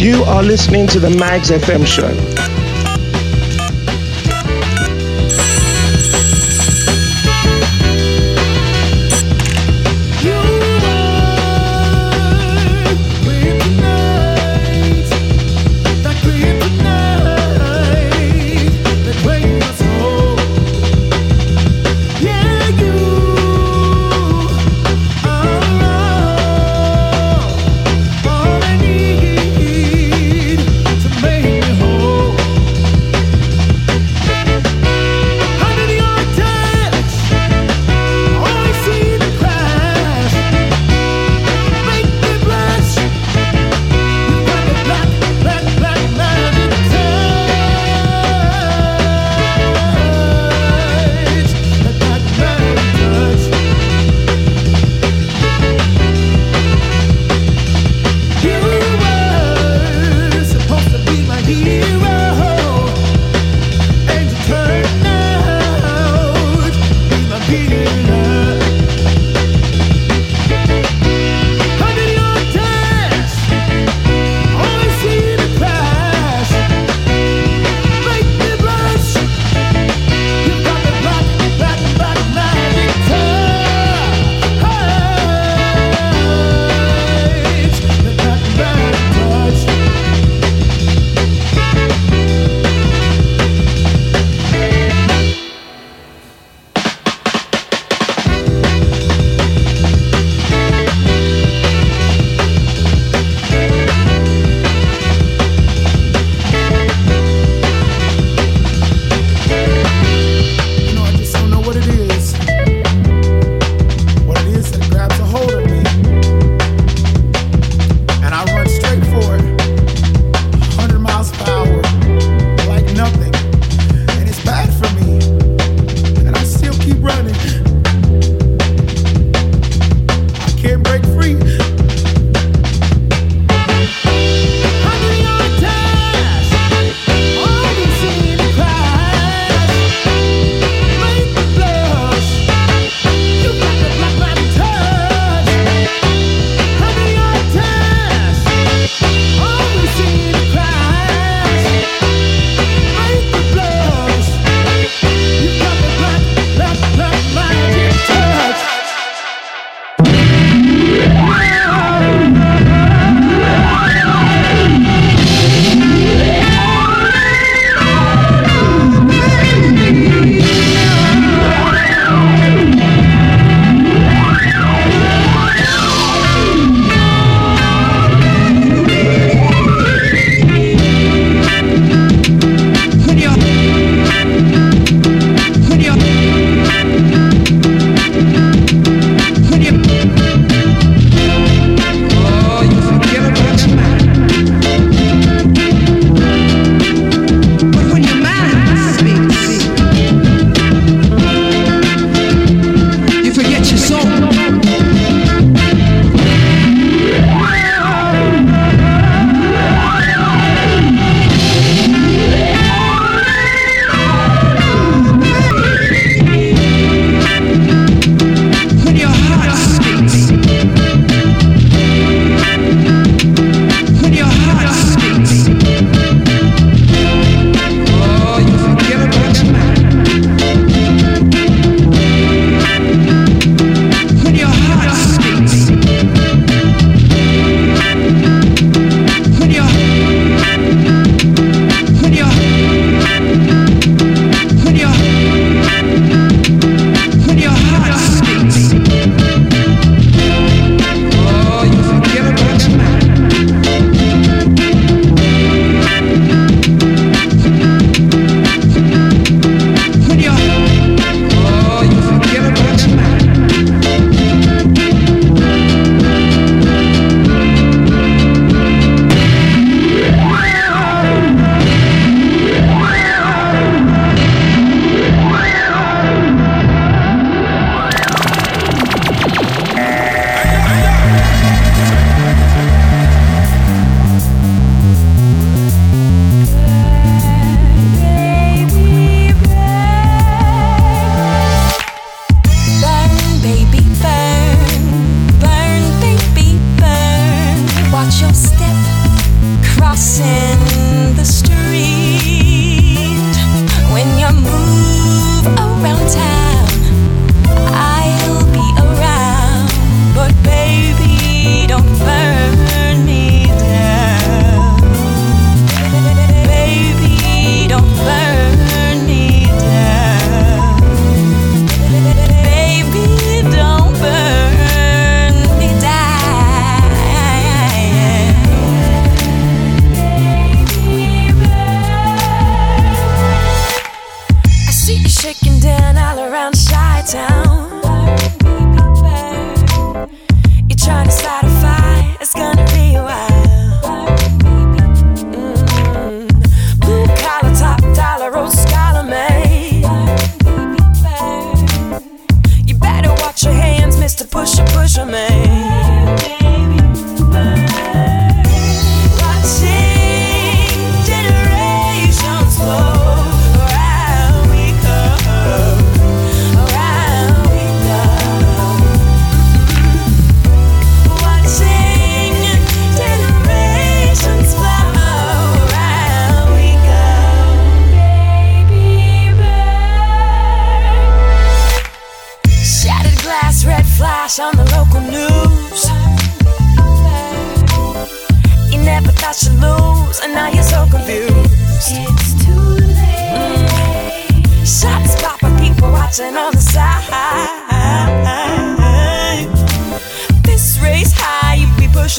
You are listening to the Magz FM show.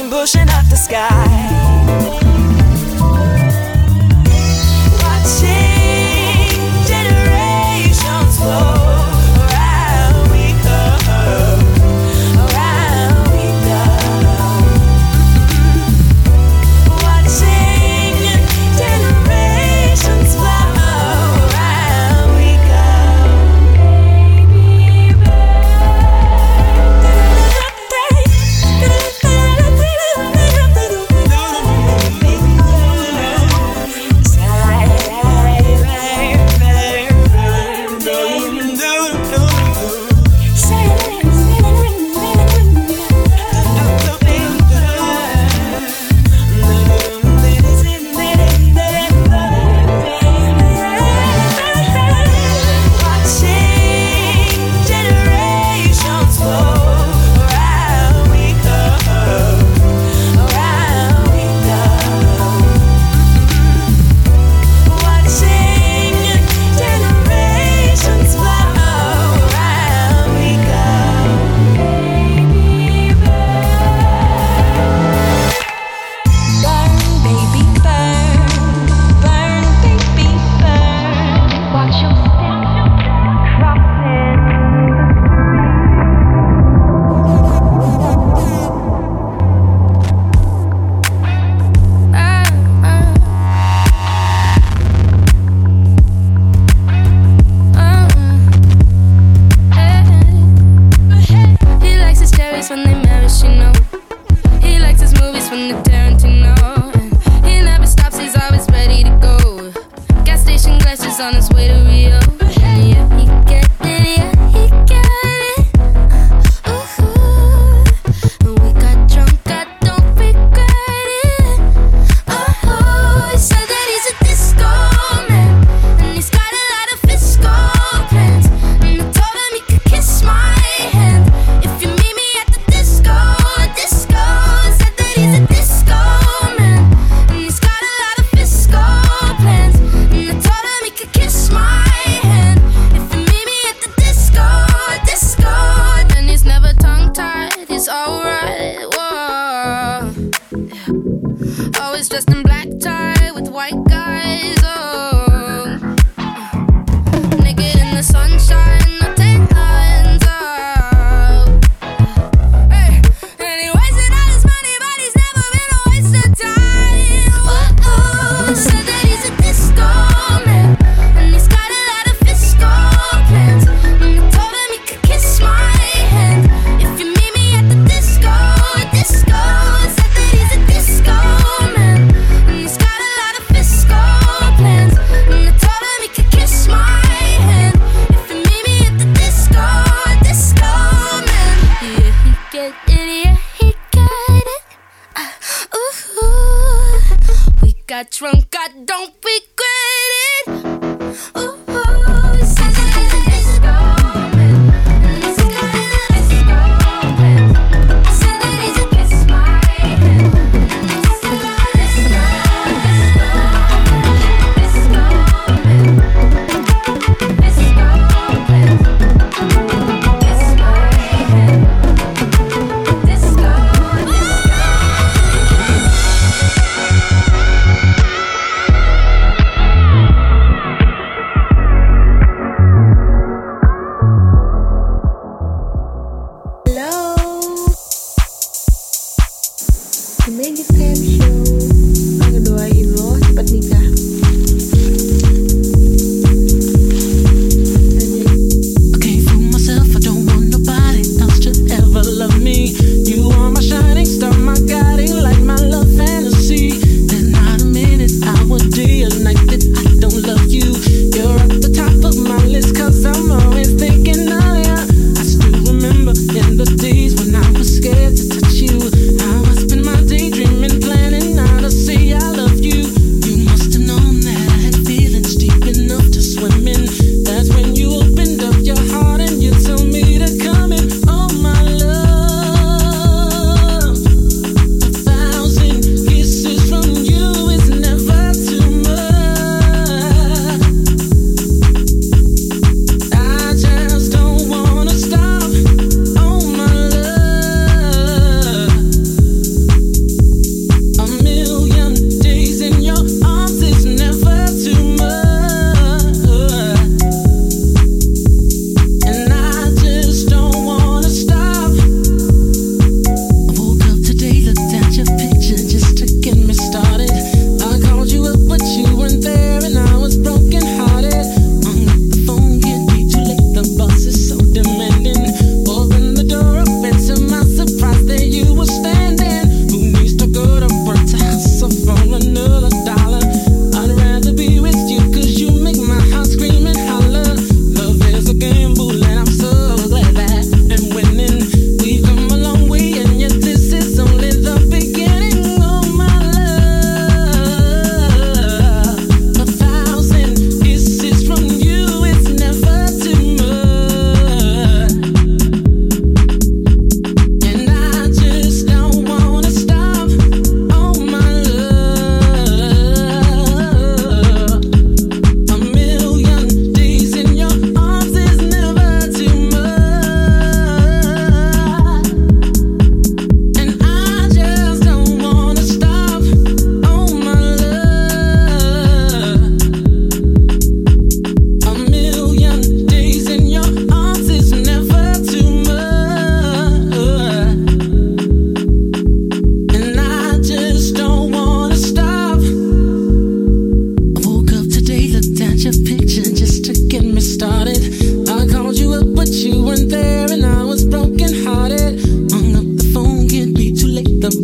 Pushing up the sky.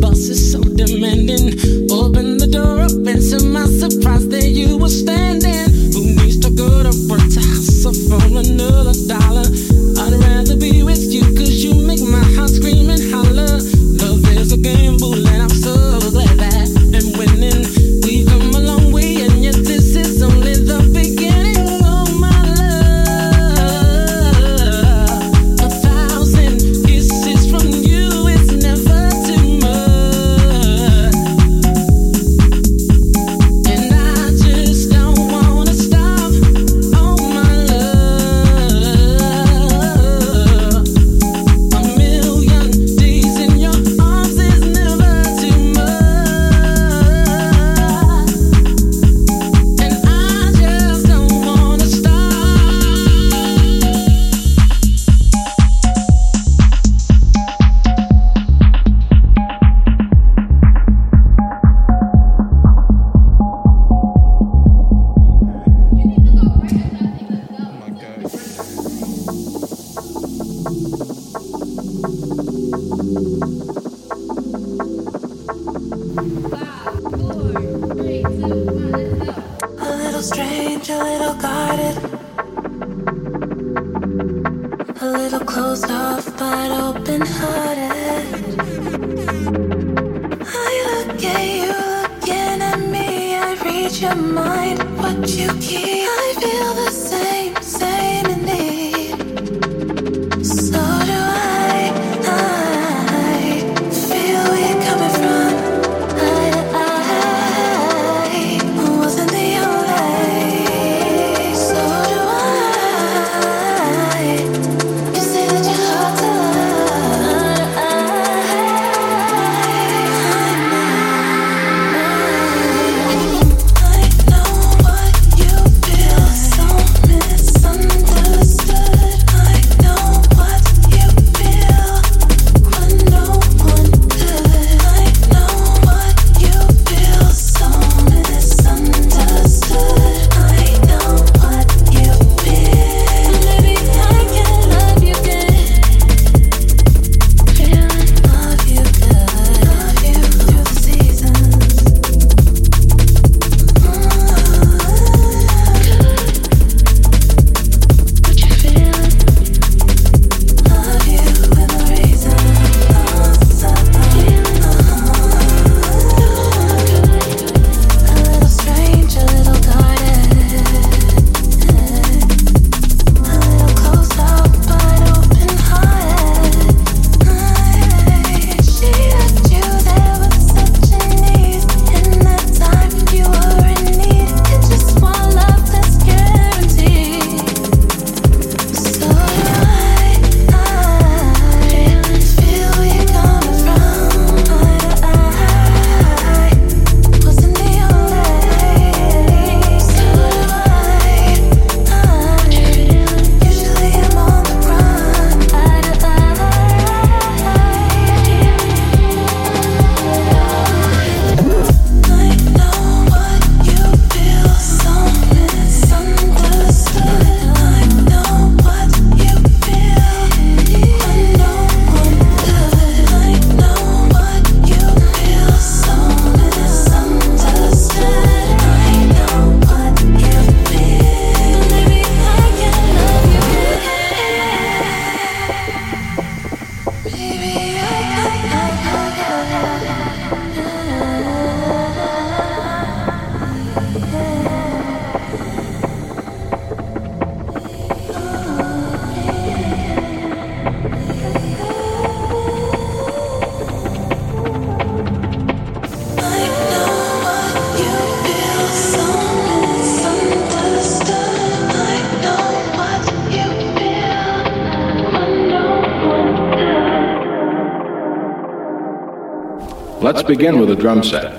boss is so demanding. Begin with a drum set.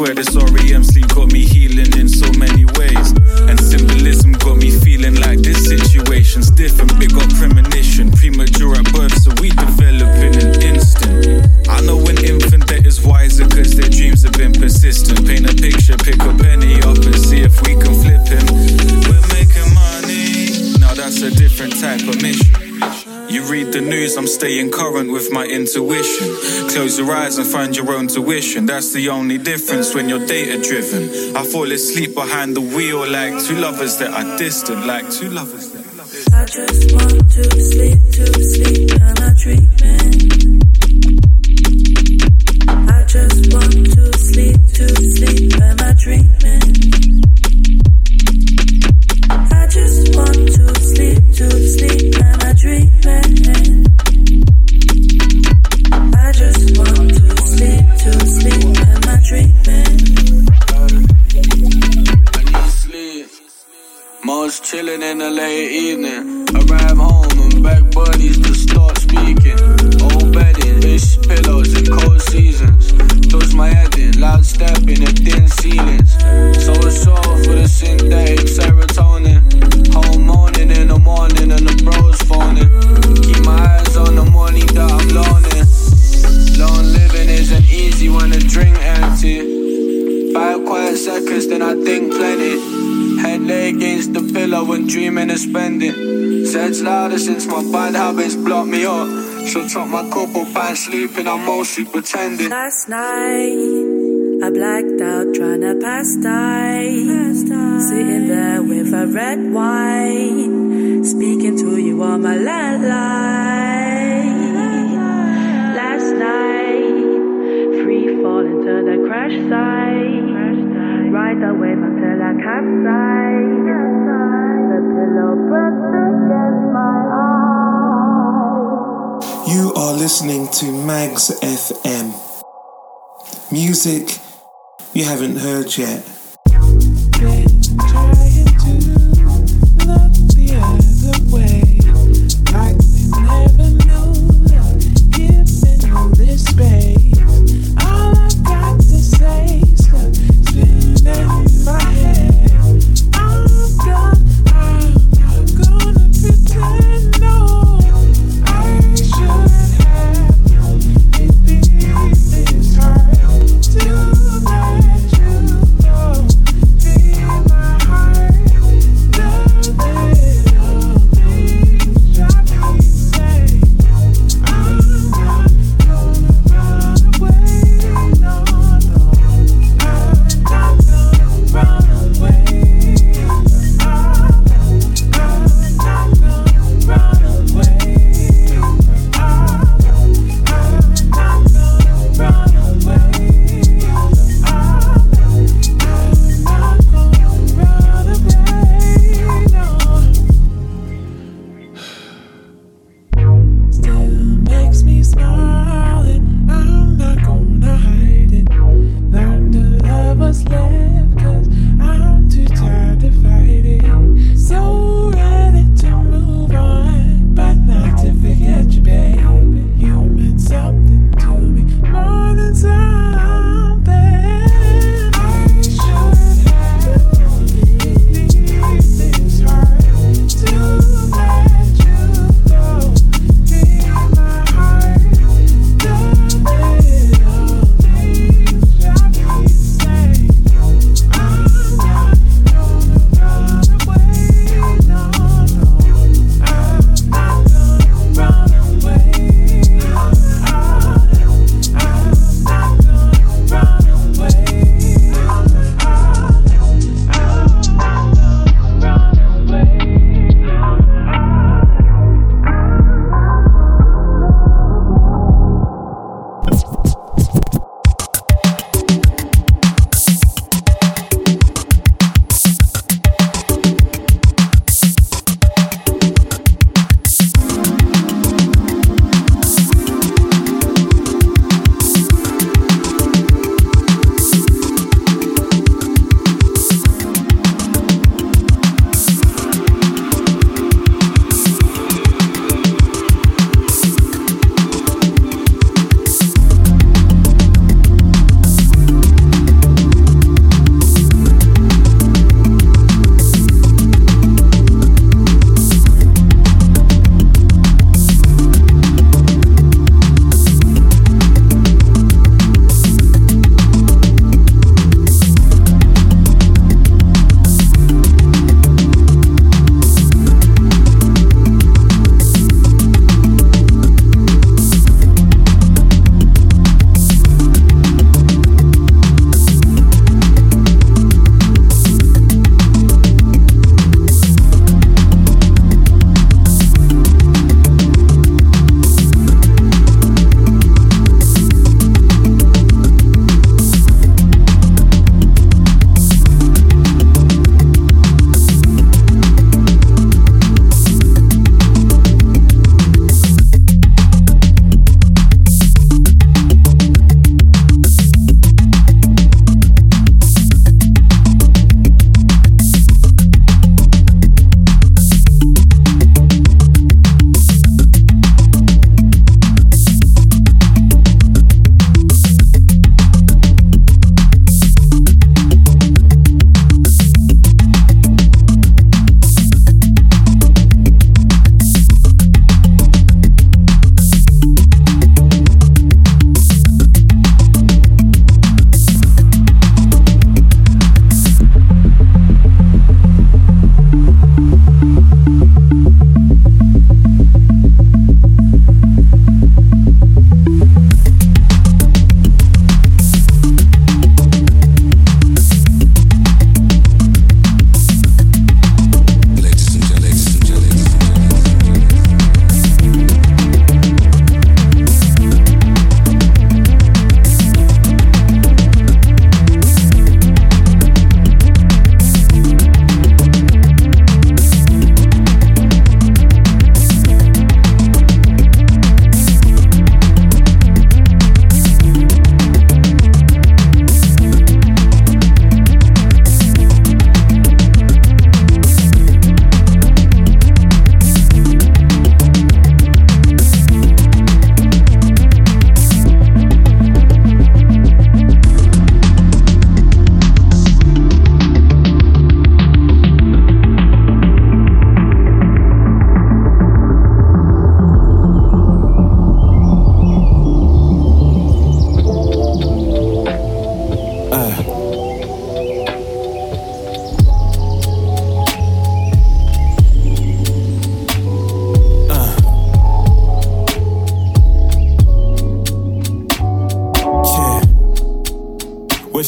swear this that's the only difference when you're data driven. I fall asleep behind the wheel like two lovers that are distant, like two lovers that I just want to sleep, to sleep. ending. Said's louder since my bad habits blocked me up. So top my couple by sleeping, I'm mostly pretending. Last night. I blacked out trying to pass time. Sitting there with a red wine. Speaking to you on my landline. Last night, free falling to the crash site. Ride the wave until I capsize. are listening to Magz FM. Music you haven't heard yet.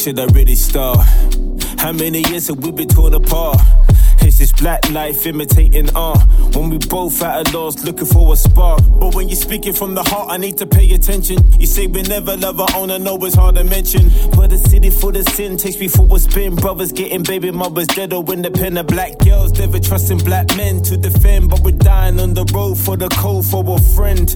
Should I really start? How many years have we been torn apart? It's this black life imitating art. When we both at a loss, looking for a spark. But when you're speaking from the heart, I need to pay attention. You say we never love our own, I know it's hard to mention. But the city full of sin takes me for a spin. Brothers getting baby mothers dead or in the pen of black girls. Never trusting black men to defend. But we're dying on the road for the cold for a friend.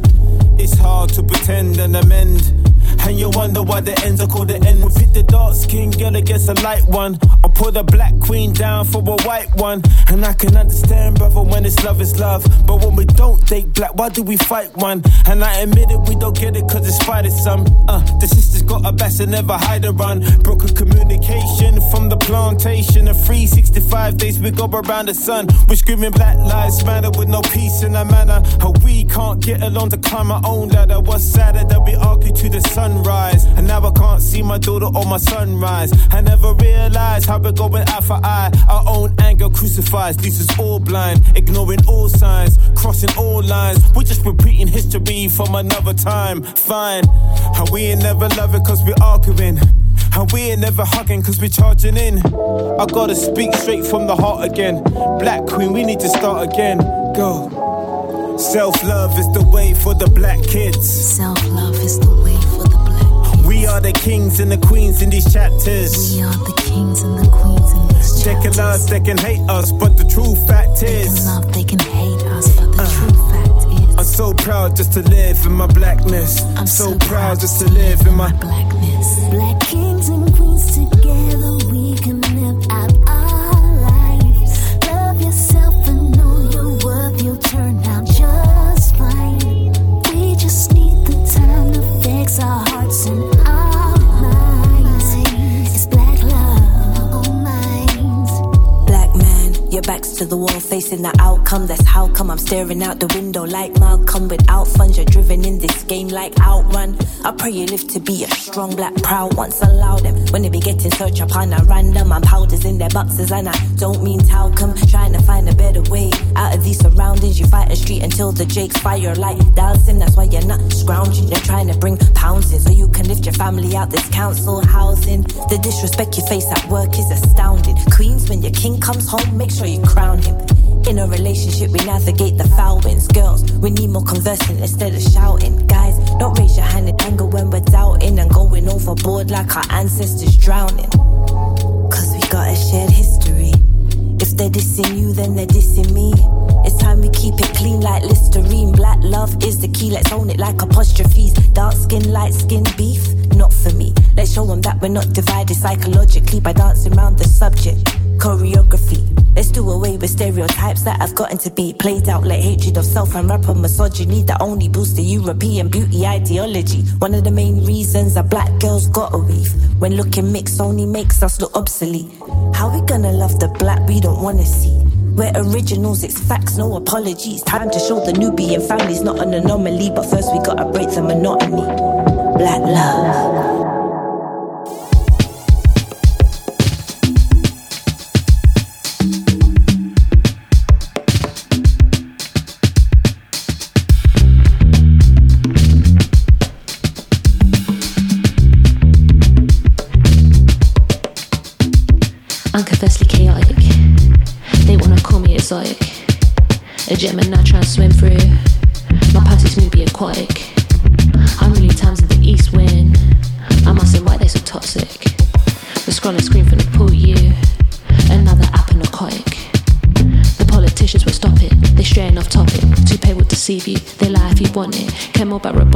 It's hard to pretend and amend. And you wonder why the ends are called the end. We pick the dark skin girl against a light one. I'll put the black queen down for a white one. And I can understand, brother, when it's love is love. But when we don't date black, why do we fight one? And I admit it, we don't get it cause it's spite some. Uh, the sisters got a bass and never hide a run. Broken communication from the plantation. The 365 days we go around the sun. We're screaming black lives matter with no peace in our manner. How we can't get along to climb our own ladder. What's sadder that we argue to the sunrise. And now I can't see my daughter or my sunrise. I never realized how we're going eye for eye. Our own anger crucifies, leaves us all blind. Ignoring all signs, crossing all lines. We're just repeating history from another time. Fine. How we ain't never loving cause we're arguing. And we ain't never hugging cause we're charging in. I gotta speak straight from the heart again. Black Queen, we need to start again. Go. Self love is the way for the black kids. Self love is the way We are the kings and the queens in these chapters. We are the kings and the queens in these chapters. They can love, they can hate us, but the true fact is. They can is. love, they can hate us, but the uh, true fact is. I'm so proud just to live in my blackness. I'm so, proud just to live in my. blackness. Black kings and your back's to the wall, facing the outcome. That's how come I'm staring out the window like Malcolm. Without funds, you're driven in this game like outrun. I pray you live to be a strong black proud once. Allow them when they be getting search upon a random. I'm powders in their boxes and I don't mean talcum. Trying to find a better way out of these surroundings. You fight a street until the jakes fire like dancing. That's why you're not scrounging. You're trying to bring pounds in so you can lift your family out this council housing. The disrespect you face at work is astounding. Queens, when your king comes home, make sure you crown him. In a relationship, we navigate the foul winds. Girls, we need more conversing instead of shouting. Guys, don't raise your hand in anger when we're doubting and going overboard like our ancestors drowning. Cause we got a shared history. If they're dissing you, then they're dissing me. It's time we keep it clean like Listerine. Black love is the key, let's own it like apostrophes. Dark skin, light skin beef, not for me. Let's show them that we're not divided psychologically by dancing around the subject. Choreography. Let's do away with stereotypes that have gotten to be played out like hatred of self and rapper misogyny that only boosts the European beauty ideology. One of the main reasons a black girl's got a weave when looking mixed only makes us look obsolete. How we gonna love the black we don't wanna see? We're originals, it's facts, no apologies. Time to show the Nubian family's not an anomaly, but first we gotta break the monotony. Black love.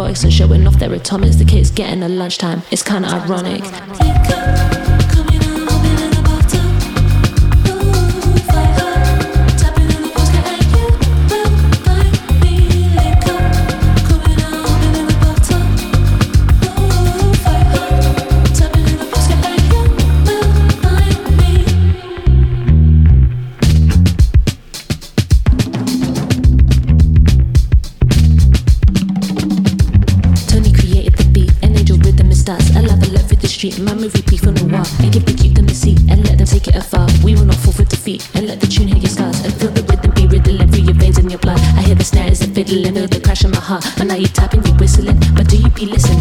And showing off their atomics. The kids getting a lunchtime. It's kinda ironic. And now you tapping, you whistling, but do you be listening?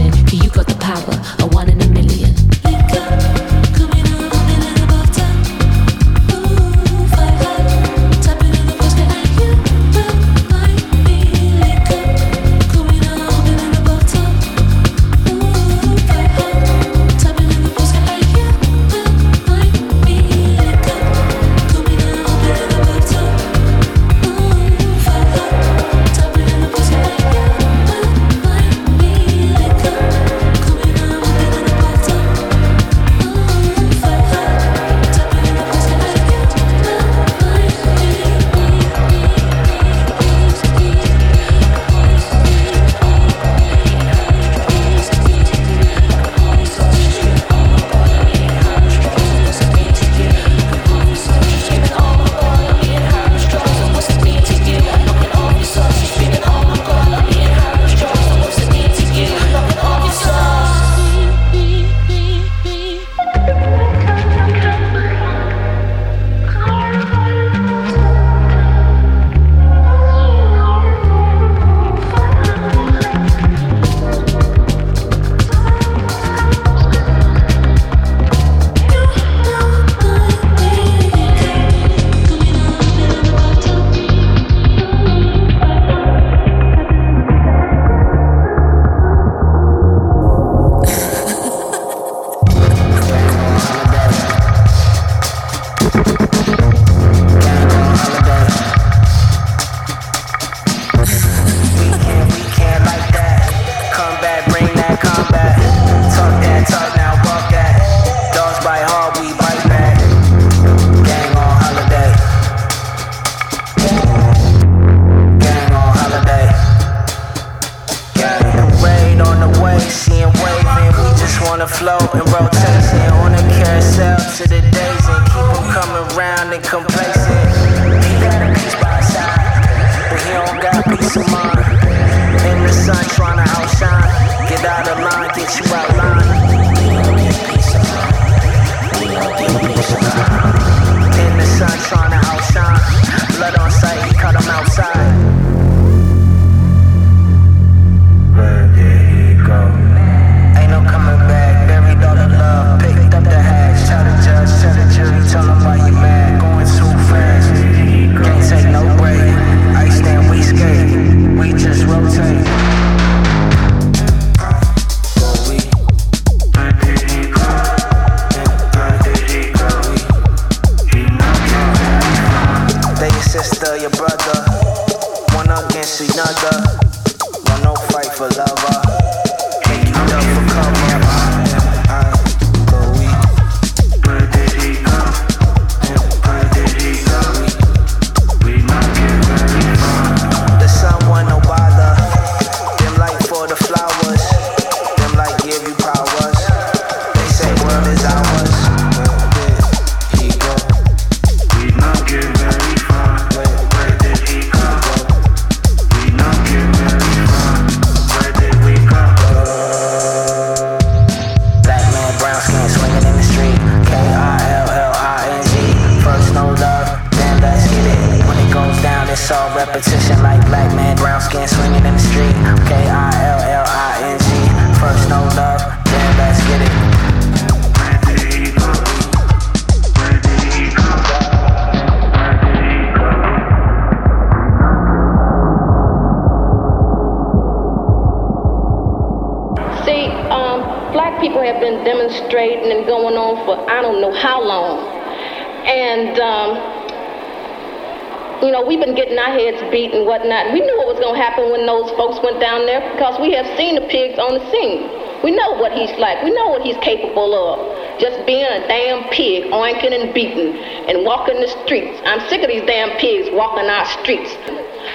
These damn pigs walking our streets.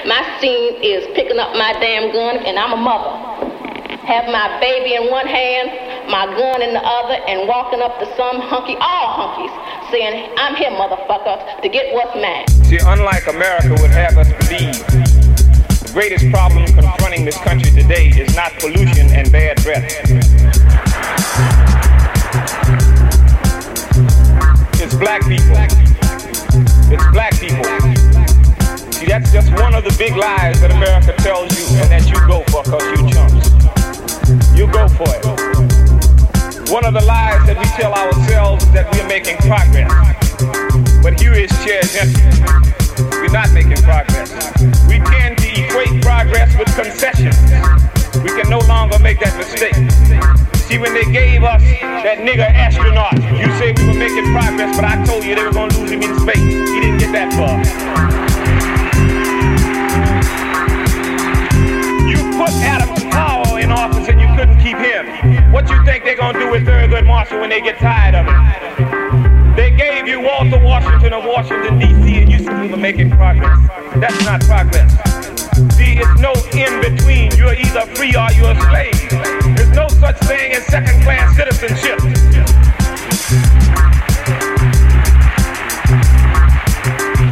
My scene is picking up my damn gun and I'm a mother have my baby in one hand, my gun in the other, and walking up to some hunky, all hunkies, saying, I'm here, motherfucker, to get what's mine. See, unlike America would have us believe, the greatest problem confronting this country today is not pollution and bad breath. It's black people. It's black people. See, that's just one of the big lies that America tells you and that you go for because you chumps. You go for it. One of the lies that we tell ourselves is that we're making progress. But here is empty. We're not making progress. We tend to equate progress with concessions. We can no longer make that mistake. See, when they gave us that nigger astronaut, you said we were making progress, but I told you they were gonna lose him in space. He didn't get that far. You put Adam Powell in office and you couldn't keep him. What you think they're gonna do with Thurgood Marshall when they get tired of it? They gave you Walter Washington of Washington D.C. and you said we were making progress. That's not progress. See, it's no in between. You're either free or you're a slave. There's no such thing as second-class citizenship.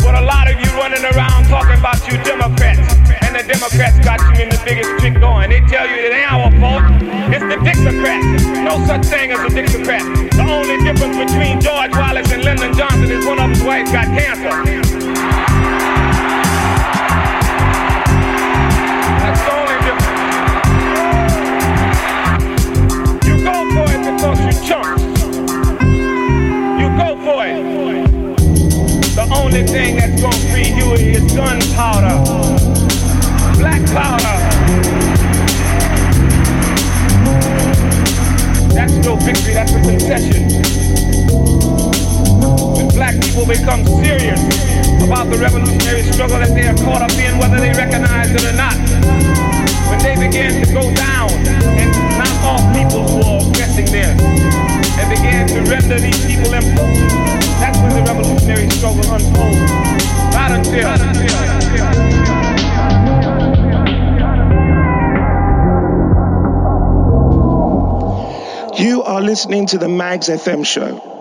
What a lot of you running around talking about you Democrats, and the Democrats got you in the biggest trick going. They tell you it ain't our fault, it's the Dixiecrats. No such thing as a Dixiecrat. The only difference between George Wallace and Lyndon Johnson is one of his wives got cancer. The only thing that's gonna free you is gunpowder, black powder. That's no victory, that's a concession. When black people become serious about the revolutionary struggle that they are caught up in, whether they recognize it or not, when they begin to go down and knock off people who are oppressing them, began to render these people. That's when the revolutionary struggle. Not until. Not until. You are listening to the Magz FM show.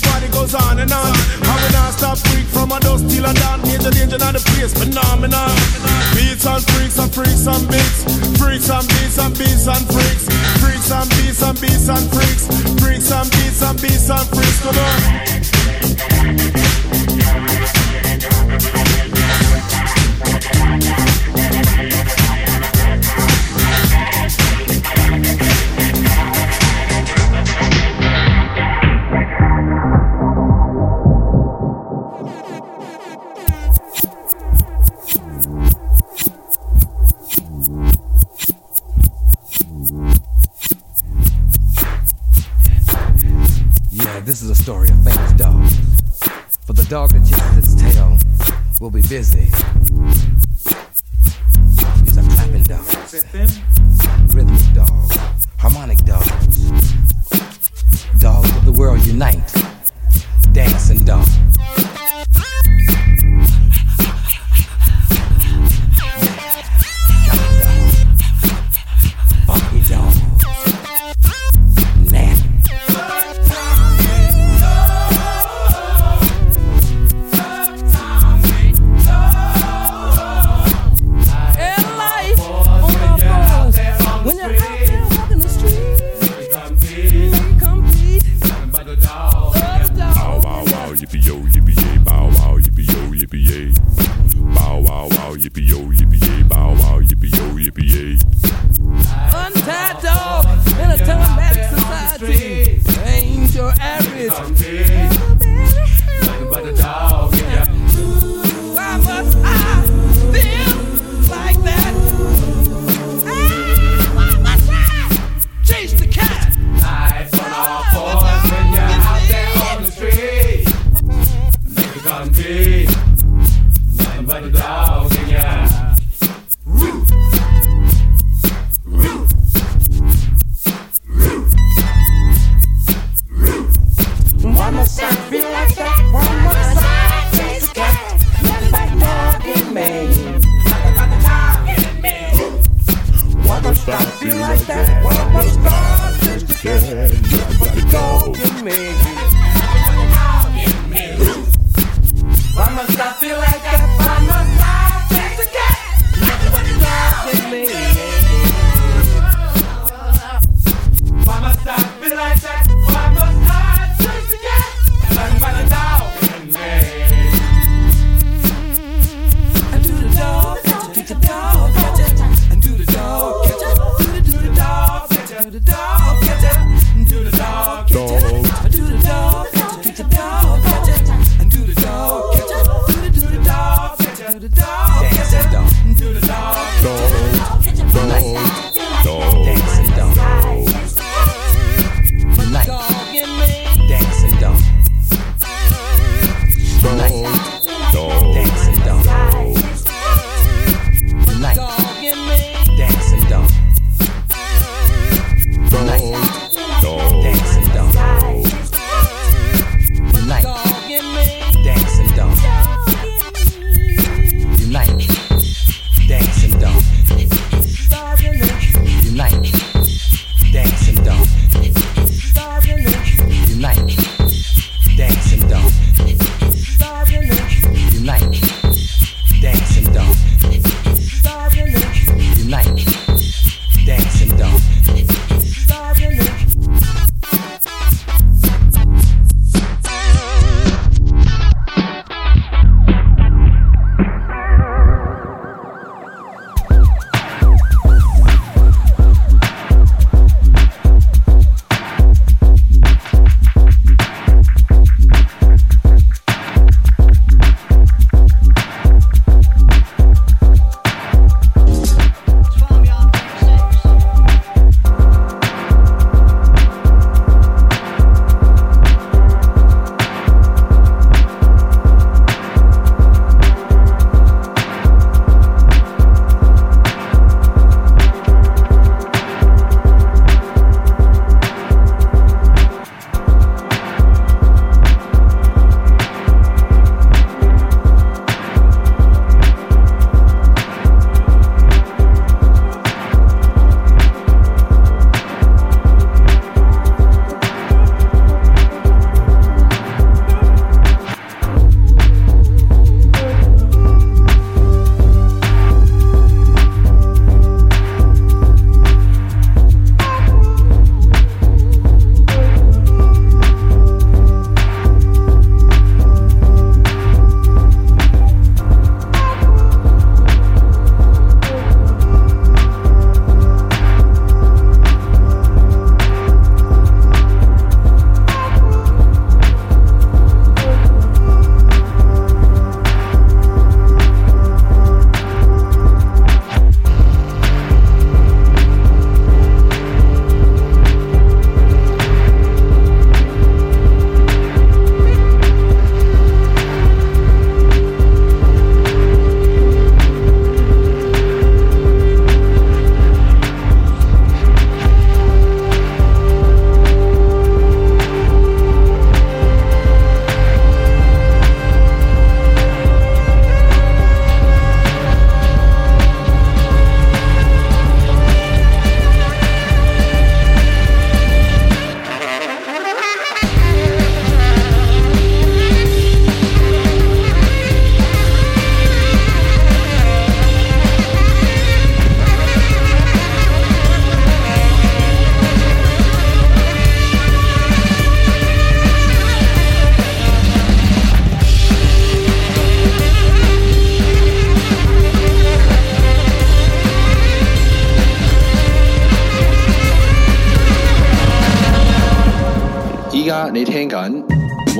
this party goes on and on. I will not stop freak from a dust till I dawn. Major danger on the place, phenomenon. Beats and freaks and freaks and beats. Freaks and beats and beats and freaks. Freaks and beats and beats and freaks. Freaks and beats and beats and freaks. Come on. Will be busy.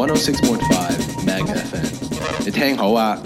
106.5 Meg FM，你聽好啊！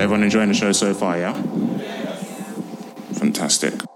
Everyone enjoying the show so far, yeah? Fantastic.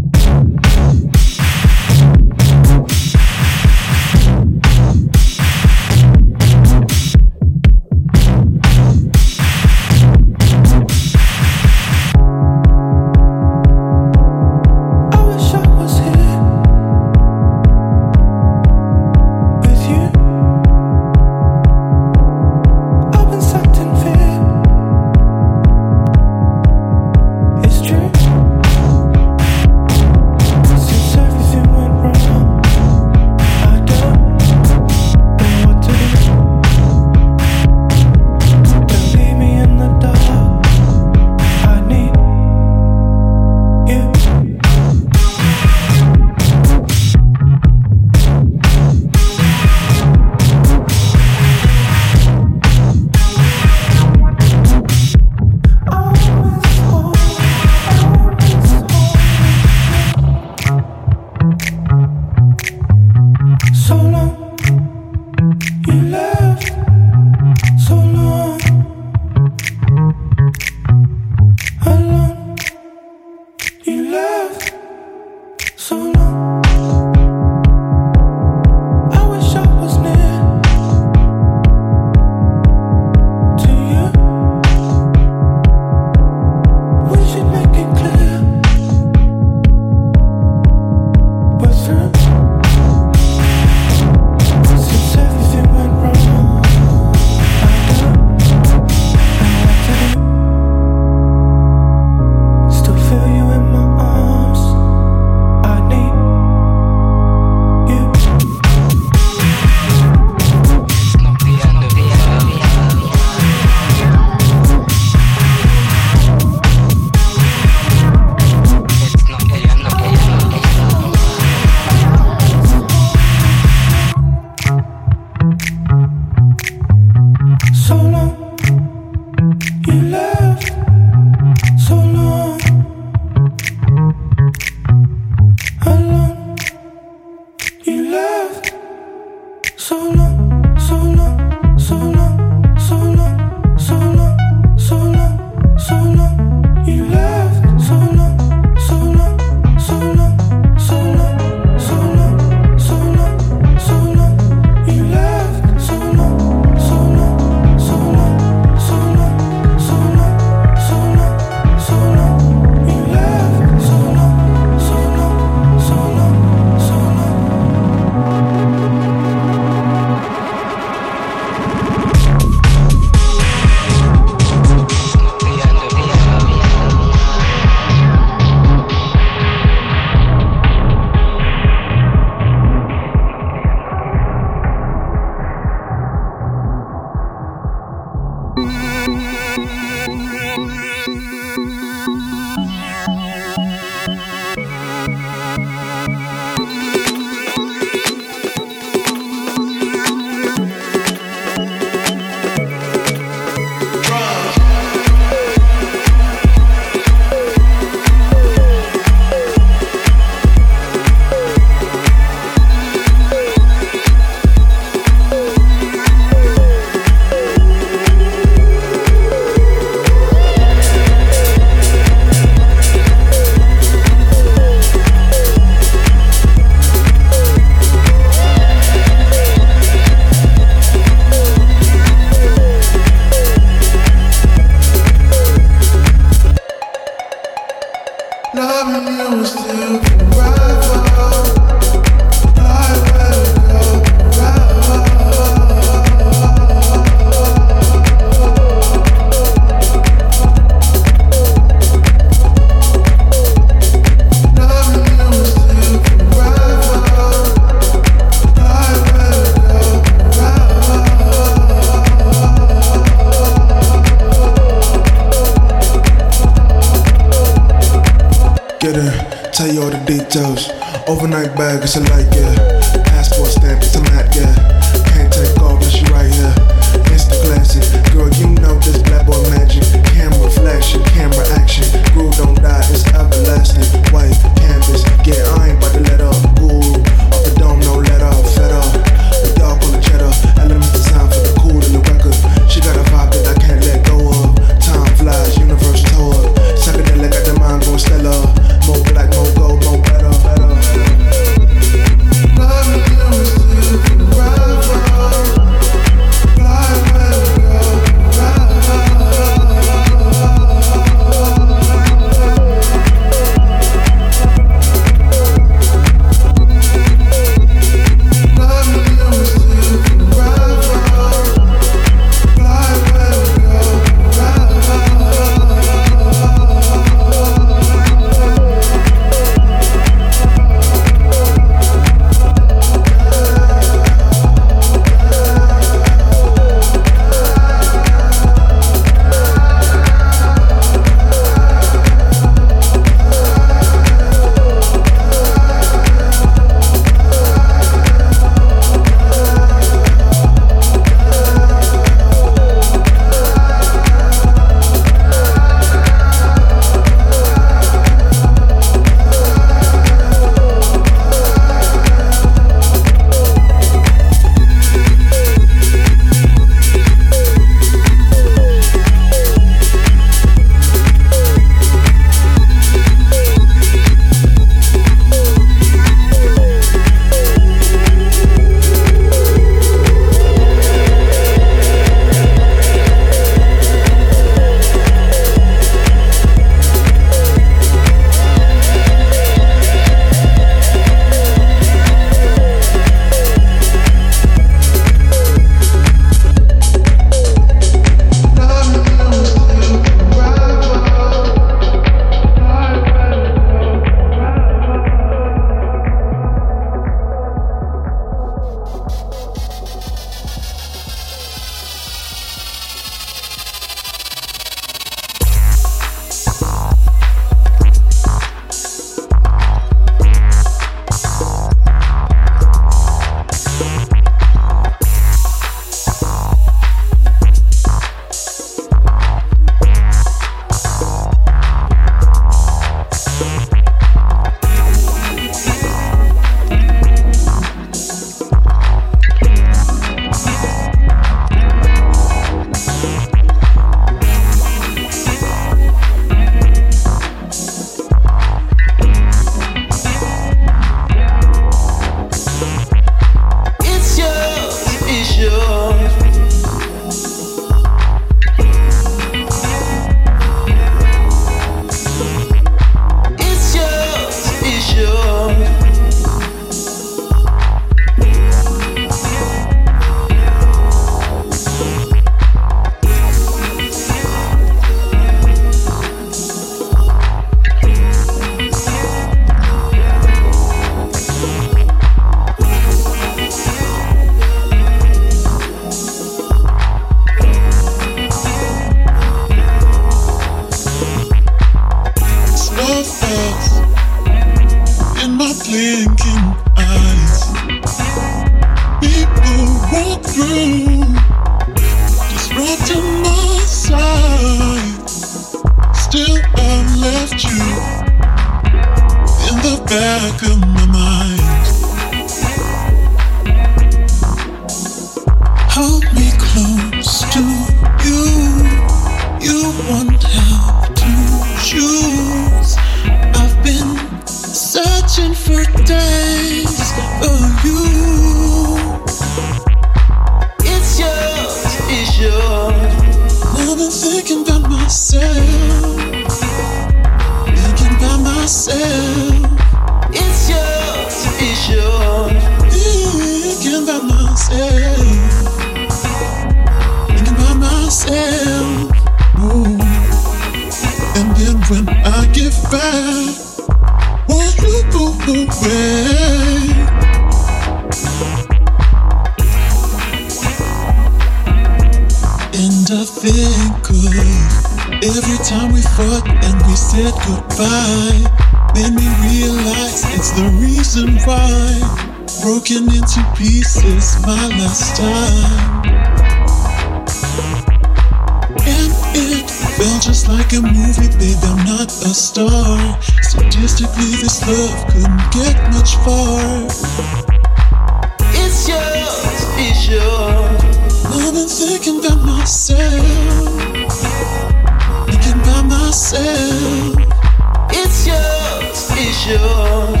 Yours.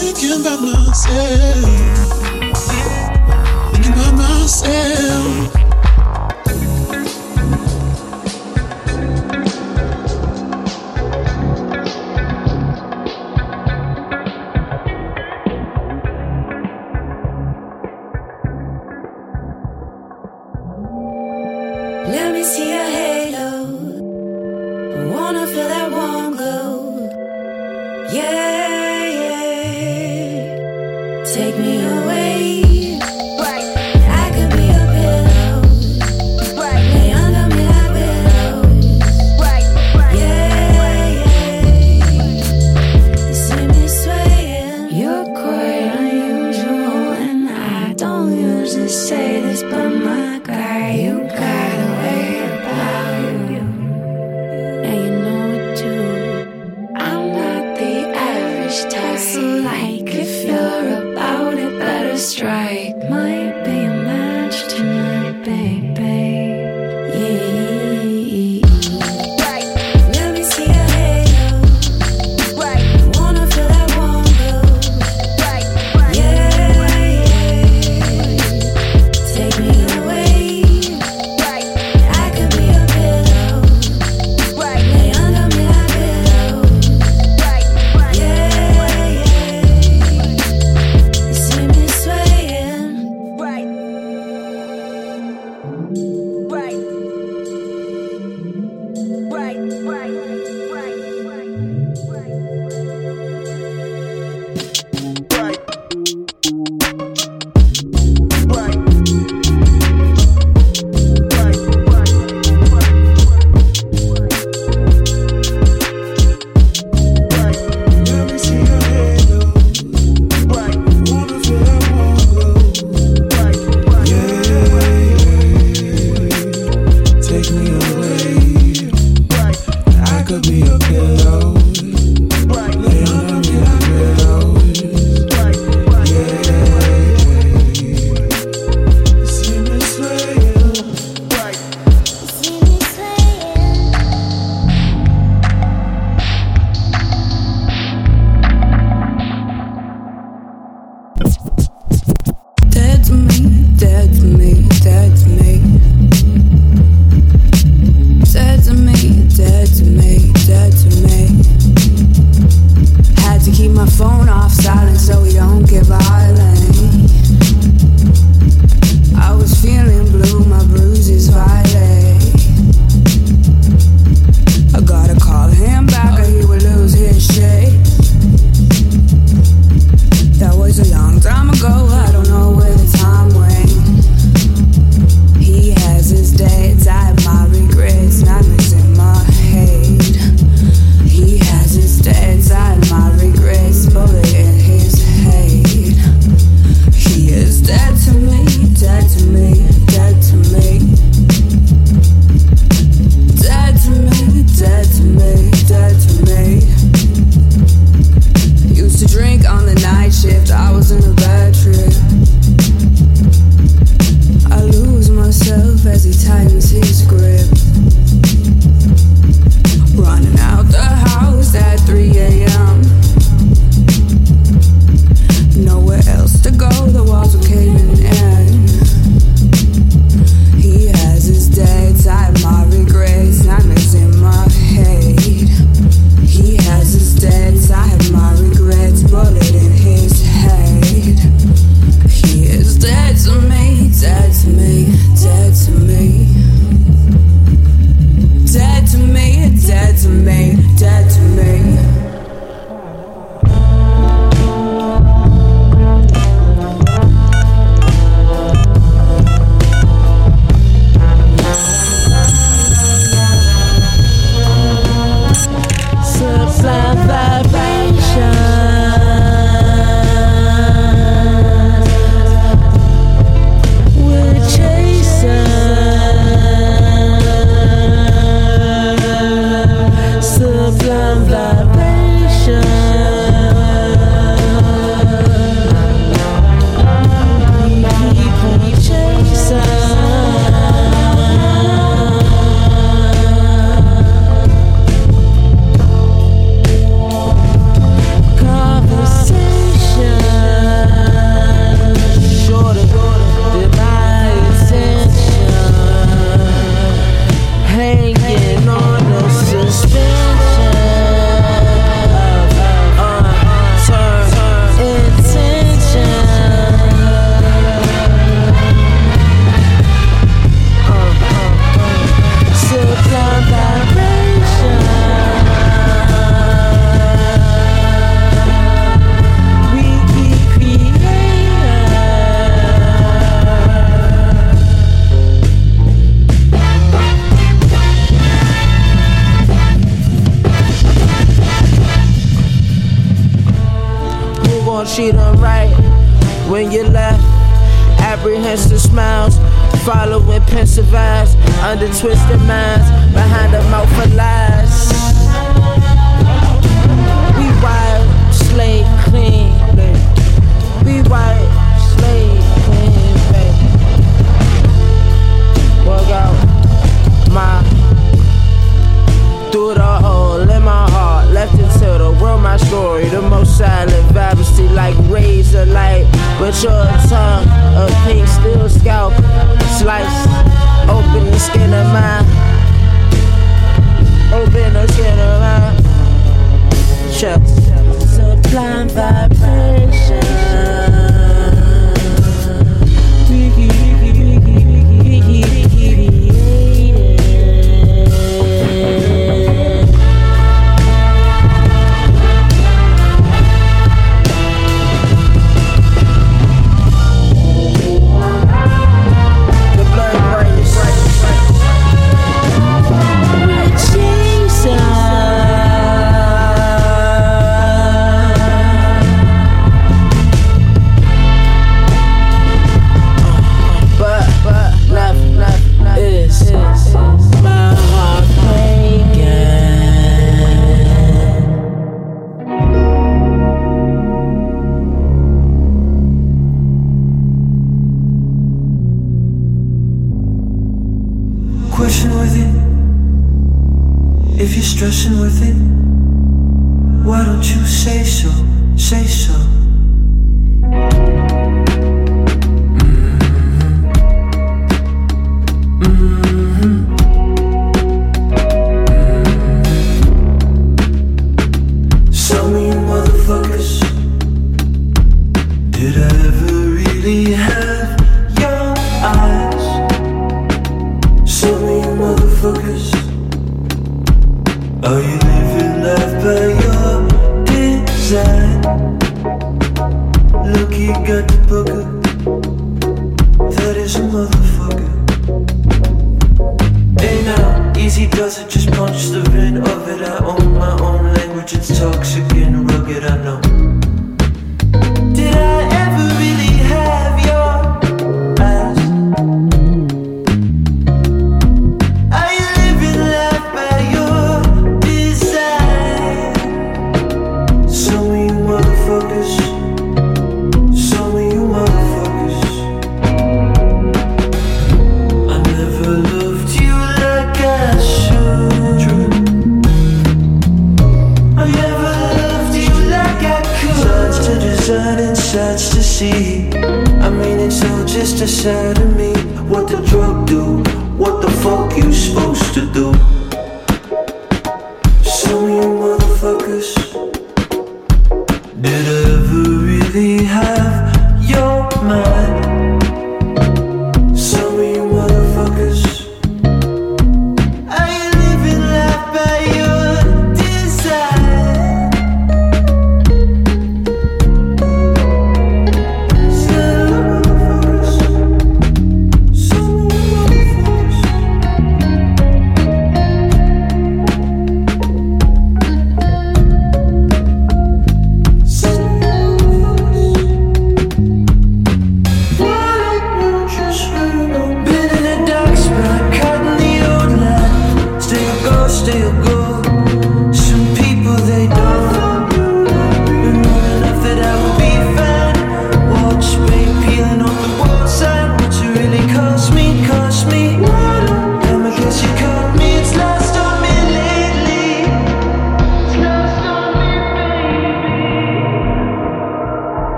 Thinking about myself. Thinking about myself.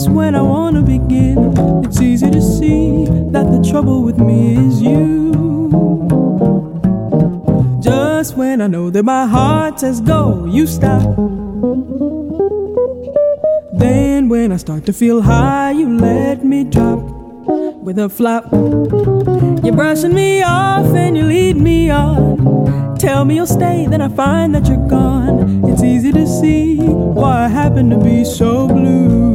Calling when I wanna begin. It's easy to see that the trouble with me is you. Just when I know that my heart says go, you stop. Then when I start to feel high, you let me drop with a flop. You're brushing me off and you lead me on. Tell me you'll stay, then I find that you're gone. It's easy to see why I happen to be so blue.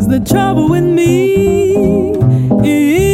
Cause the trouble with me. is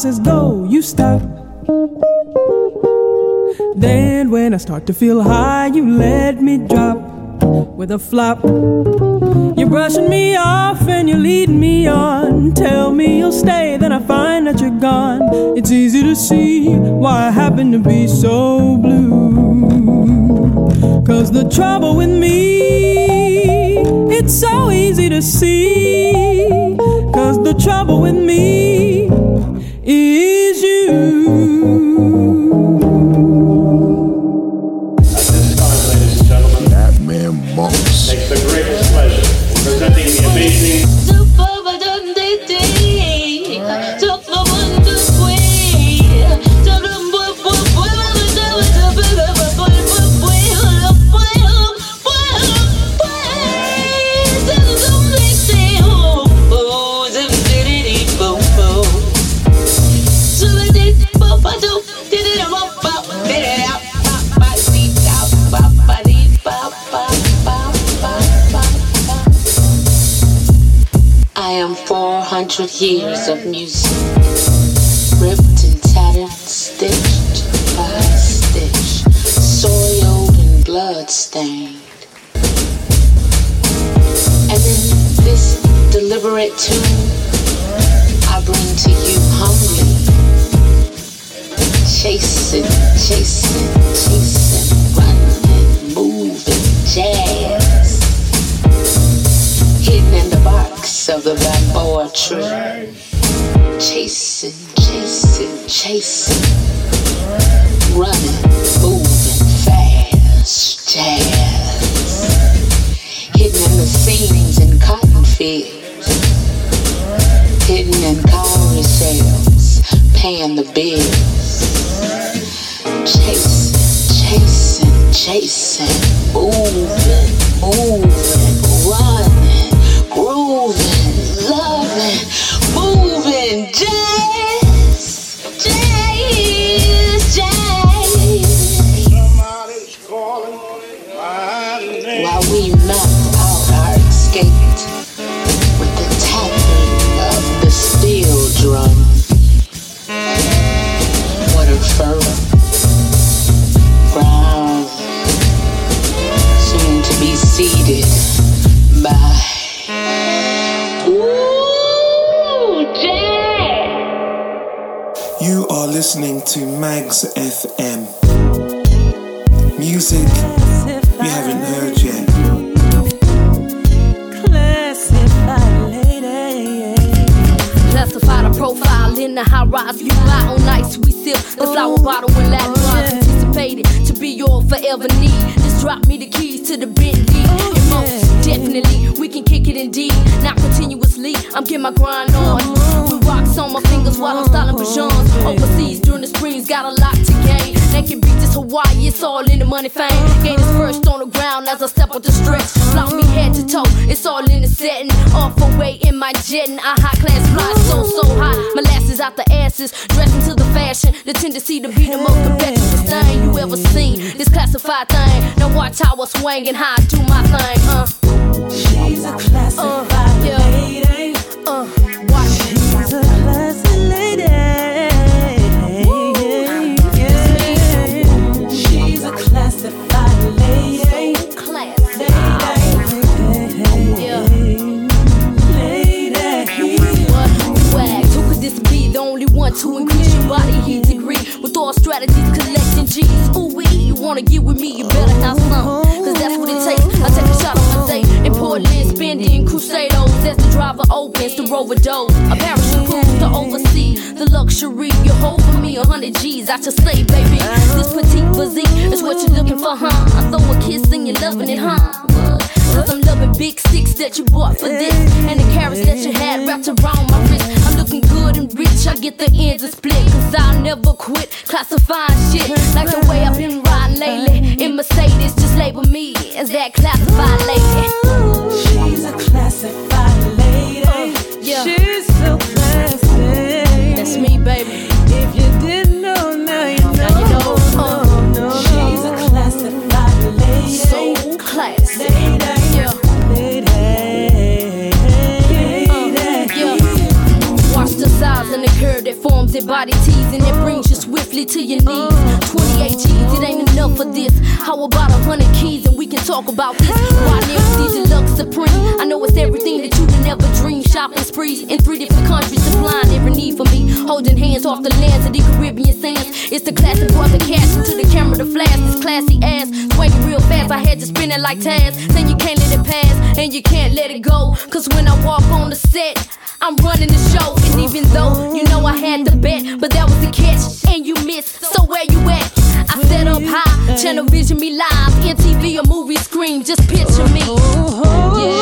says go, you stop. Then when I start to feel high, you let me drop with a flop. You're brushing me off and you're leading me on. Tell me you'll stay, then I find that you're gone. It's easy to see why I happen to be so blue. Cause the trouble with me, it's so easy to see. Cause the trouble with me is hundred years of music, ripped and tattered, stitched by stitch, soiled and blood-stained. And in this deliberate tune, I bring to you humbly, chasing, chasing, chasing, the bamboo tree, chasing, chasing, chasing, running, moving, fast, jazz, hidden in the seams and cotton fields, hidden in cowrie sales, paying the bills. Chasing, chasing, chasing, moving, moving, running, grooving, to Magz FM. Music you haven't heard yet. Classified a profile in the high rise. You lie on nights, we sip the flower oh, bottle and Latin wine. Anticipated to be your forever need. Just drop me the keys to the Bentley. Oh, Definitely, we can kick it indeed. Not continuously, I'm getting my grind on. With rocks on my fingers while I'm styling pajamas. Overseas during the springs, got a lot to gain. They can beat this Hawaii, it's all in the money fame. Gain is first on the ground as I step out the stretch. Block me head to toe, it's all in the setting. Off away in my jet and I high class fly so so high. Molasses out the asses, dressing to the fashion. The tendency to be the most competitive thing you ever seen. This classified thing. Now watch how I swing and how I do my thing. She's a classified lady. Uh, watch. She's a classic lady. She's a classified lady. Class. Swag. Who could this be? The only one to increase your body heat degree with all strategies collecting G's. Ooh wee, you wanna get with me? You better have some, Spending Crusados as the driver opens the rover door. A parachute cruise to oversee the luxury. You hold for me a hundred G's. I just say, baby, this petite physique is what you're looking for, huh? I throw a kiss and you're loving it, huh? Cause I'm loving big sticks that you bought for this. And the carrots that you had wrapped around my wrist. I'm looking good and rich, I get the ends are split. Cause I'll never quit classifying shit. Like the way I've been riding lately. In Mercedes, just label me as that classified to your knees. 28 G's, it ain't enough for this. How about a hundred keys and we can talk about this? Why MC Deluxe Supreme? I know it's everything that you can ever dream. Shopping sprees in three different countries, supplying every need for me. Holding hands off the lands of the Caribbean sands. It's the classic brother cash into the camera to flash this classy ass. Swinging real fast, I had to spin it like Taz. Then you can't let it pass and you can't let it go. Cause when I walk on the set, I'm running the show. And even though you know I had the bet, but that was the catch, and you missed. So where you at? I set up high, channel vision me live, MTV or movie screen, just picture me. Oh, oh, oh. Yeah.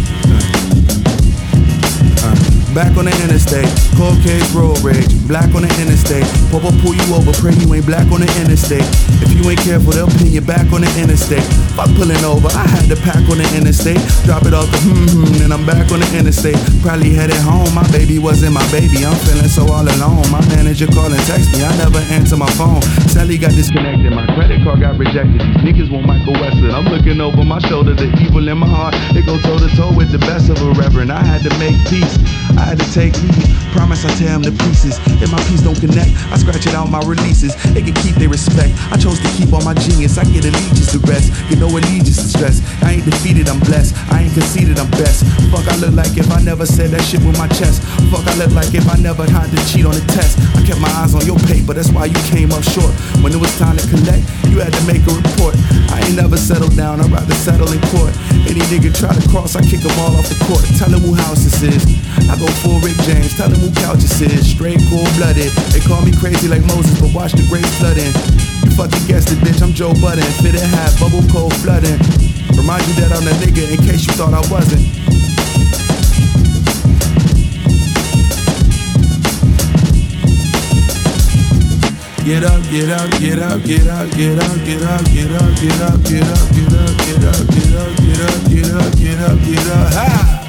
Back on the interstate. Cold case, road rage, black on the interstate. Papa pull you over, pray you ain't black on the interstate. If you ain't careful, they'll pin you back on the interstate. Fuck pulling over, I had to pack on the interstate. Drop it off hmm hmm, I'm back on the interstate. Probably headed home, my baby wasn't my baby. I'm feeling so all alone. My manager call and text me, I never answer my phone. Sally got disconnected, my credit card got rejected. These niggas want Michael Western. I'm looking over my shoulder, the evil in my heart. It go toe to toe with the best of a reverend. I had to make peace, I had to take me. Promise I tear them to pieces. If my piece don't connect, I scratch it out my releases. They can keep their respect. I chose to keep all my genius. I get allegiance to rest. You know allegiance to stress. I ain't defeated, I'm blessed. I ain't conceited, I'm best. Fuck, I look like if I never said that shit with my chest. Fuck, I look like if I never had to cheat on the test. I kept my eyes on your paper, that's why you came up short. When it was time to collect, you had to make a report. I ain't never settled down, I'd rather settle in court. Any nigga try to cross, I kick them all off the court. Tell him who house this is. I go full Rick James, tell him who couch this is. Straight cold blooded. They call me crazy like Moses, but watch the grace flooding. You fucking guessed it, bitch, I'm Joe Budden. Fitted hat, bubble cold flooding. Remind you that I'm the nigga in case you thought I wasn't. Get up, get up, get up, get up, get up, get up, get up, get up, get up, get up, get up, get up, get up, get up, get up, get up, ha!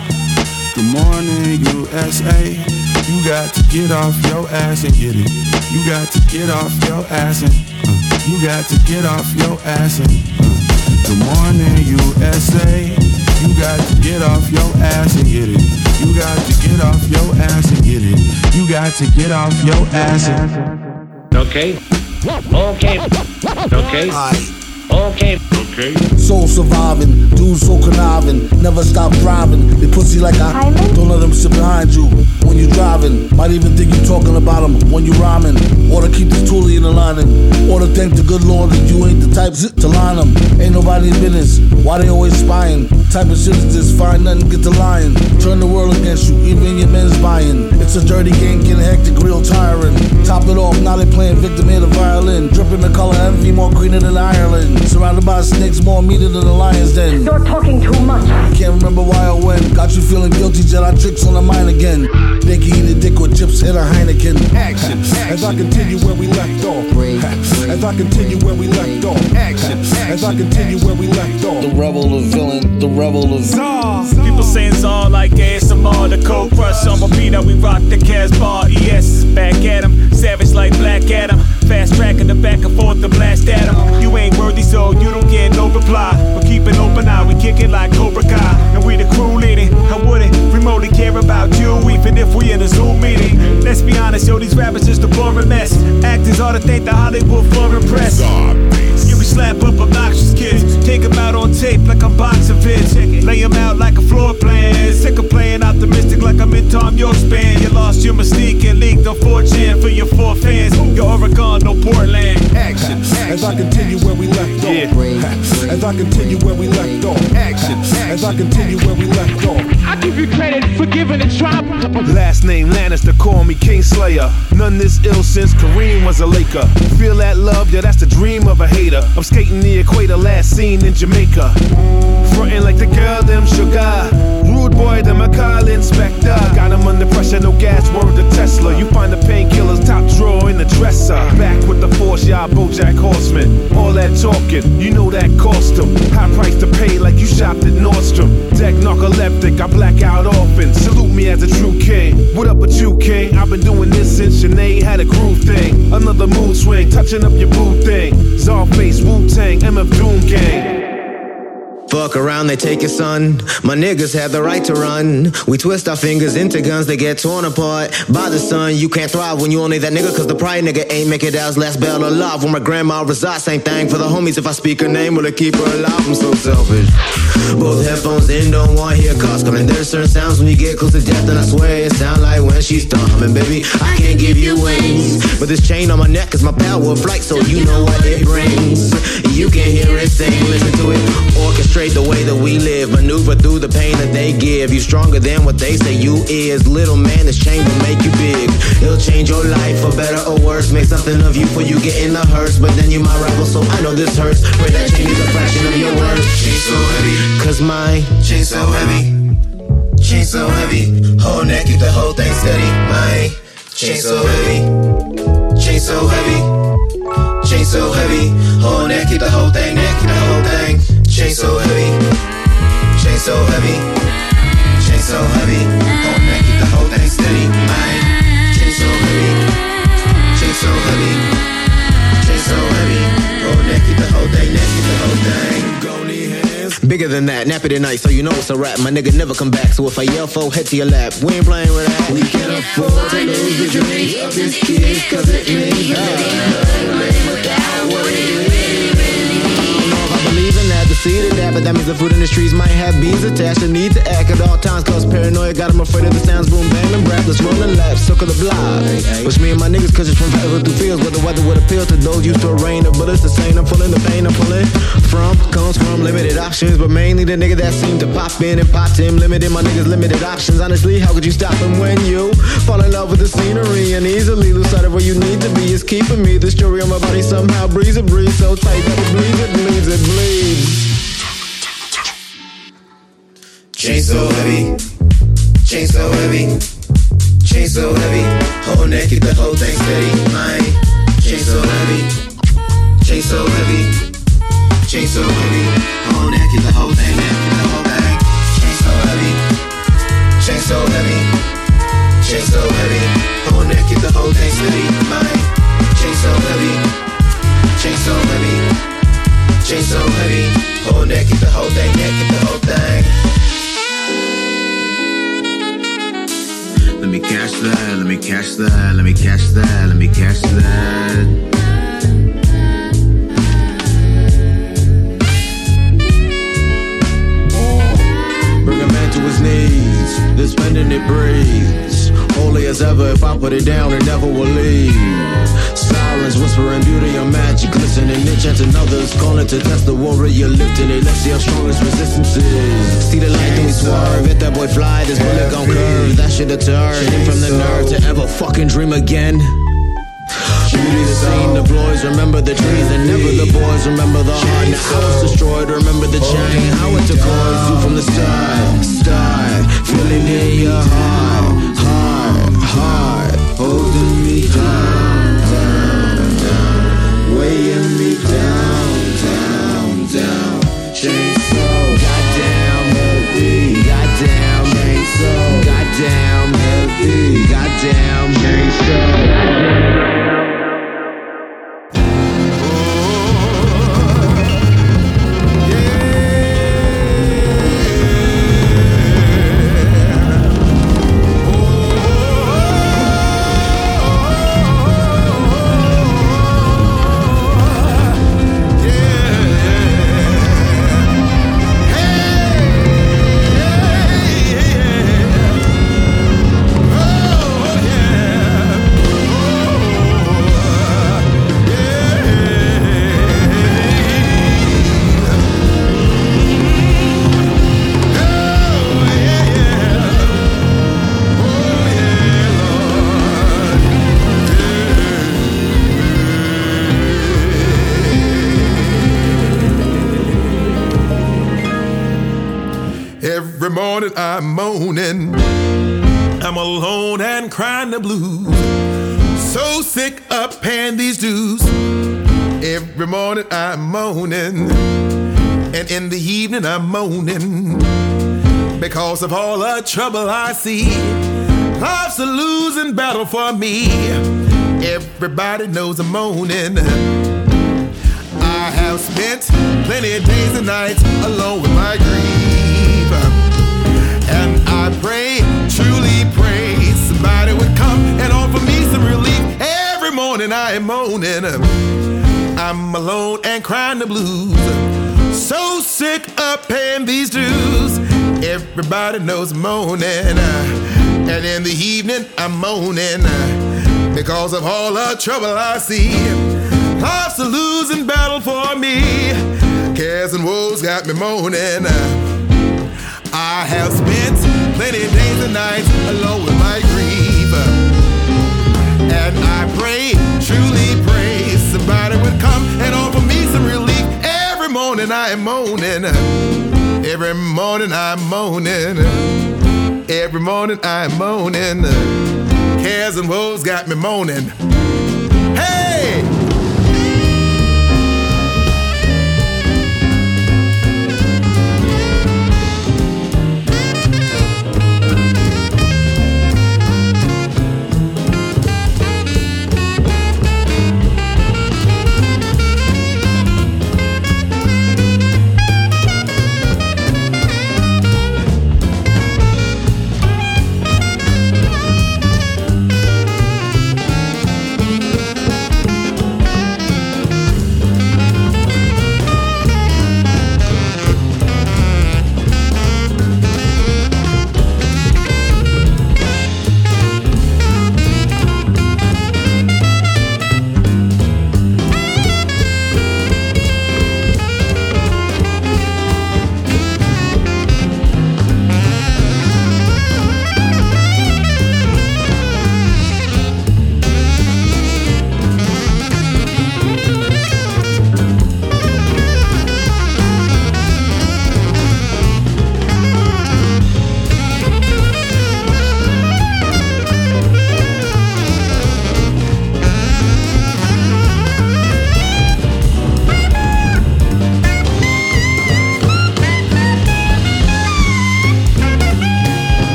Good morning, USA. You got to get off your ass and get it. You got to get off your ass and uh, you got to get off your ass and uh, Good morning, USA. You got to get off your ass and get it. You got to get off your ass and get it. You got to get off your ass and Okay. Okay. Okay. Okay. Okay. Soul surviving, dudes so conniving, never stop driving. They pussy like I don't let them sit behind you when you driving. Might even think you talking about them when you rhyming. Or to keep this toolie in the lining. Or to thank the good Lord that you ain't the type to line them. Ain't nobody in business. Why they always spying? Type of shit is this, find nothing, get to lying. Turn the world against you, even your men's buying. It's a dirty game, getting hectic, real tiring. Top it off, now they playing victim in the violin. Dripping the color envy, more greener than Ireland. Surrounded by snakes, more meaner than the lion's den. You're talking too much. Can't remember why or when. Got you feeling guilty, Jedi tricks on the mind again. They can eat a dick with chips, hit a Heineken. Action, As I continue where we left off. As I continue where we left off. Action. As I continue where we left off. The rebel, the villain, the rebel, of People saying Czar like ASMR, the cold crush on my beat, we rock the Casbah. ES back at him, savage like Black Adam. Fast tracking the back and forth to blast at him. You ain't worthy, so you don't get no reply. But keep an open eye, we kick it like Cobra Kai. And we the crew leading. I wouldn't remotely care about you, even if we in a Zoom meeting. Let's be honest, yo, these rappers just a boring mess. Actors ought to thank the Hollywood Foreign Press. Slap up obnoxious kids. Take 'em out on tape like I'm boxing vids. Lay 'em out like a floor plan. Sick of playing optimistic like I'm in Thom Yorke's band. You lost your mystique and leaked on 4chan for your four fans. Your Oregon, no Portland. Action. As I continue where we left off. As I continue where we left off. Action. As I continue where we left off. I give you credit for giving it drop. Last name Lannister, call me King Slayer. None this ill since Kareem was a Laker. Feel that love, yeah, that's the dream of a hater. I'm skating the equator, last seen in Jamaica. Frontin' like the girl, them sugar. Rude boy, them a call inspector. Got him under pressure, no gas, word to Tesla. You find the painkillers top drawer in the dresser. Back with the force, y'all Bojack Horseman. All that talking, you know that cost him. High price to pay like you shopped at Nordstrom. Deck narcoleptic, I black out often. Salute me as a true king. What up with you, king? I've been doing this since Sinead had a groove thing. Another mood swing, touching up your boo thing. Czarface, Wu Tang, MF Doom Gang. Fuck around, they take your son. My niggas have the right to run. We twist our fingers into guns, they get torn apart by the sun. You can't thrive when you only that nigga, cause the pride nigga ain't make it as last bell alive. When my grandma resides, same thing for the homies. If I speak her name, will it keep her alive? I'm so selfish. Both headphones in, don't want to hear cars coming. There's certain sounds when you get close to death, and I swear it sound like when she's thumbing. Baby, I can't give you wings. But this chain on my neck is my power of flight, so you know what it brings. You can hear it sing, listen to it. Orchestrate the way that we live, maneuver through the pain that they give. You stronger than what they say you is. Little man, this chain will make you big. It'll change your life for better or worse. Make something of you for you get in the hearse. But then you my rival, so I know this hurts. Pray that chain is a fraction of your worth. Chain so heavy. Cause my Chain so heavy. Chain so heavy, whole neck, keep the whole thing steady. My chain so heavy, chain so heavy, chain so heavy, whole neck, keep the whole thing, neck, keep the whole thing. Chain so heavy, chain so heavy, chain so heavy, whole neck, keep the whole thing steady. My chain so heavy, chain so heavy, chain so heavy, whole neck, keep the whole thing, neck, keep the whole thing. Bigger than that, nappy tonight, so you know it's a rap. My nigga never come back, so if I yell for head to your lap, we ain't playing with that. We can afford to lose the dreams of this kid, cause it means believe in that, the seed of that, but that means the food in the streets might have bees attached. The need to act at all times, cause paranoia got him afraid of the sounds, boom, bang, and rap. Let's roll circle the block. Wish me and my niggas, cause it's from forever through fields, where the weather would appeal to those used to a rain of bullets. The same, I'm pulling the pain, I'm pulling from, comes from limited options, but mainly the nigga that seemed to pop in and pop him. Limited my niggas, limited options. Honestly, how could you stop him when you fall in love with the scenery and easily lose sight of where you need to be? It's keeping me. The story on my body somehow breathes it, breathes so tight that it bleeds, it bleeds, it bleeds. Chain so heavy, chain so heavy, chain so heavy. Whole neck, keep the whole thing steady. Mine, chain so heavy, chain so heavy, chain so heavy. Whole neck, keep the whole thing, neck, keep the whole thing. Chain so heavy, chain so heavy, chain so heavy. Whole neck, keep the whole thing steady. Mine, chain so heavy, chain so heavy, chain so heavy. Whole neck, keep the whole thing, neck, keep the whole thing. Let me catch that, let me catch that, let me catch that, let me catch that. Uh, Bring a man to his knees, then spending it breathes. Holy as ever, if I put it down, it never will leave. Sirens whispering beauty and magic, listening, enchanting others, calling to test the warrior, lifting it. Let's see how strong his resistance is. See the light, then we swerve. Hit that boy fly, this bullet gon' curve. That shit deter him from the nerve to ever fucking dream again. Beauty the scene, the boys remember the trees and never the boys remember the heart. Now I was destroyed, remember the chain, how it took you from the start. Start feeling in your heart, weighing me down, down, down. Chain so goddamn heavy, goddamn chain so goddamn heavy, goddamn chain I'm moaning. I'm alone and crying the blues. So sick of paying these dues. Every morning I'm moaning. And in the evening I'm moaning. Because of all the trouble I see. Life's a losing battle for me. Everybody knows I'm moaning. I have spent plenty of days and nights alone with my grief. I pray, truly pray, somebody would come and offer me some relief. Every morning I am moaning. I'm alone and crying the blues. So sick of paying these dues. Everybody knows moaning. And in the evening I'm moaning. Because of all the trouble I see. Life's a losing battle for me. Cares and woes got me moaning. I have spent plenty days and nights alone with my grief. And I pray, truly pray, somebody would come and offer me some relief. Every morning I am moaning. Every morning I'm moaning. Every morning I'm moaning. Cares and woes got me moaning. Hey!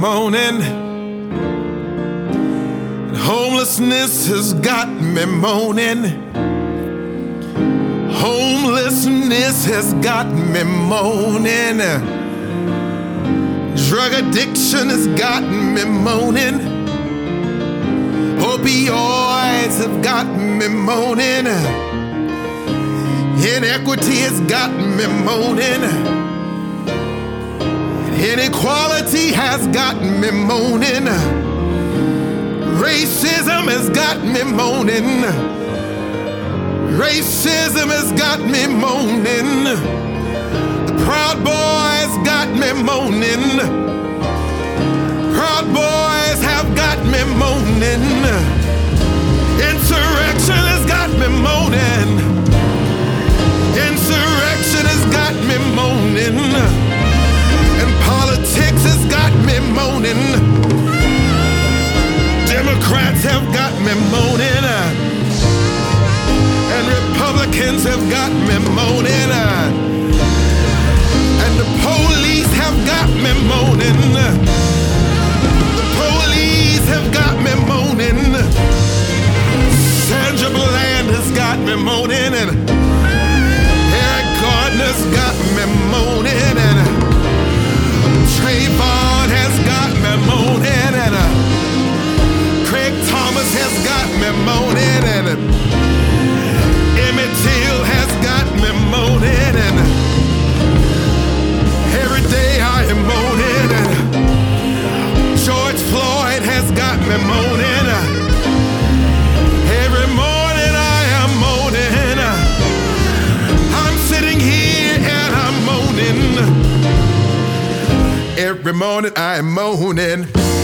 Moaning. Homelessness has got me moaning. Homelessness has got me moaning. Drug addiction has got me moaning. Opioids have got me moaning. Inequity has got me moaning. Inequality has got me moaning. Racism has got me moaning. Racism has got me moaning. The Proud Boys got me moaning. Proud Boys have got me moaning. Insurrection has got me moaning. Insurrection has got me moaning. Politics has got me moaning. Democrats have got me moaning. And Republicans have got me moaning. And the police have got me moaning. The police have got me moaning. Sandra Bland has got me moaning. And Eric Garner's got me moaning. Trayvon has got me moaning. And Craig Thomas has got me moaning and Emmett Till has got me moaning and every day I am moaning and George Floyd has got me moaning. every morning I am moaning.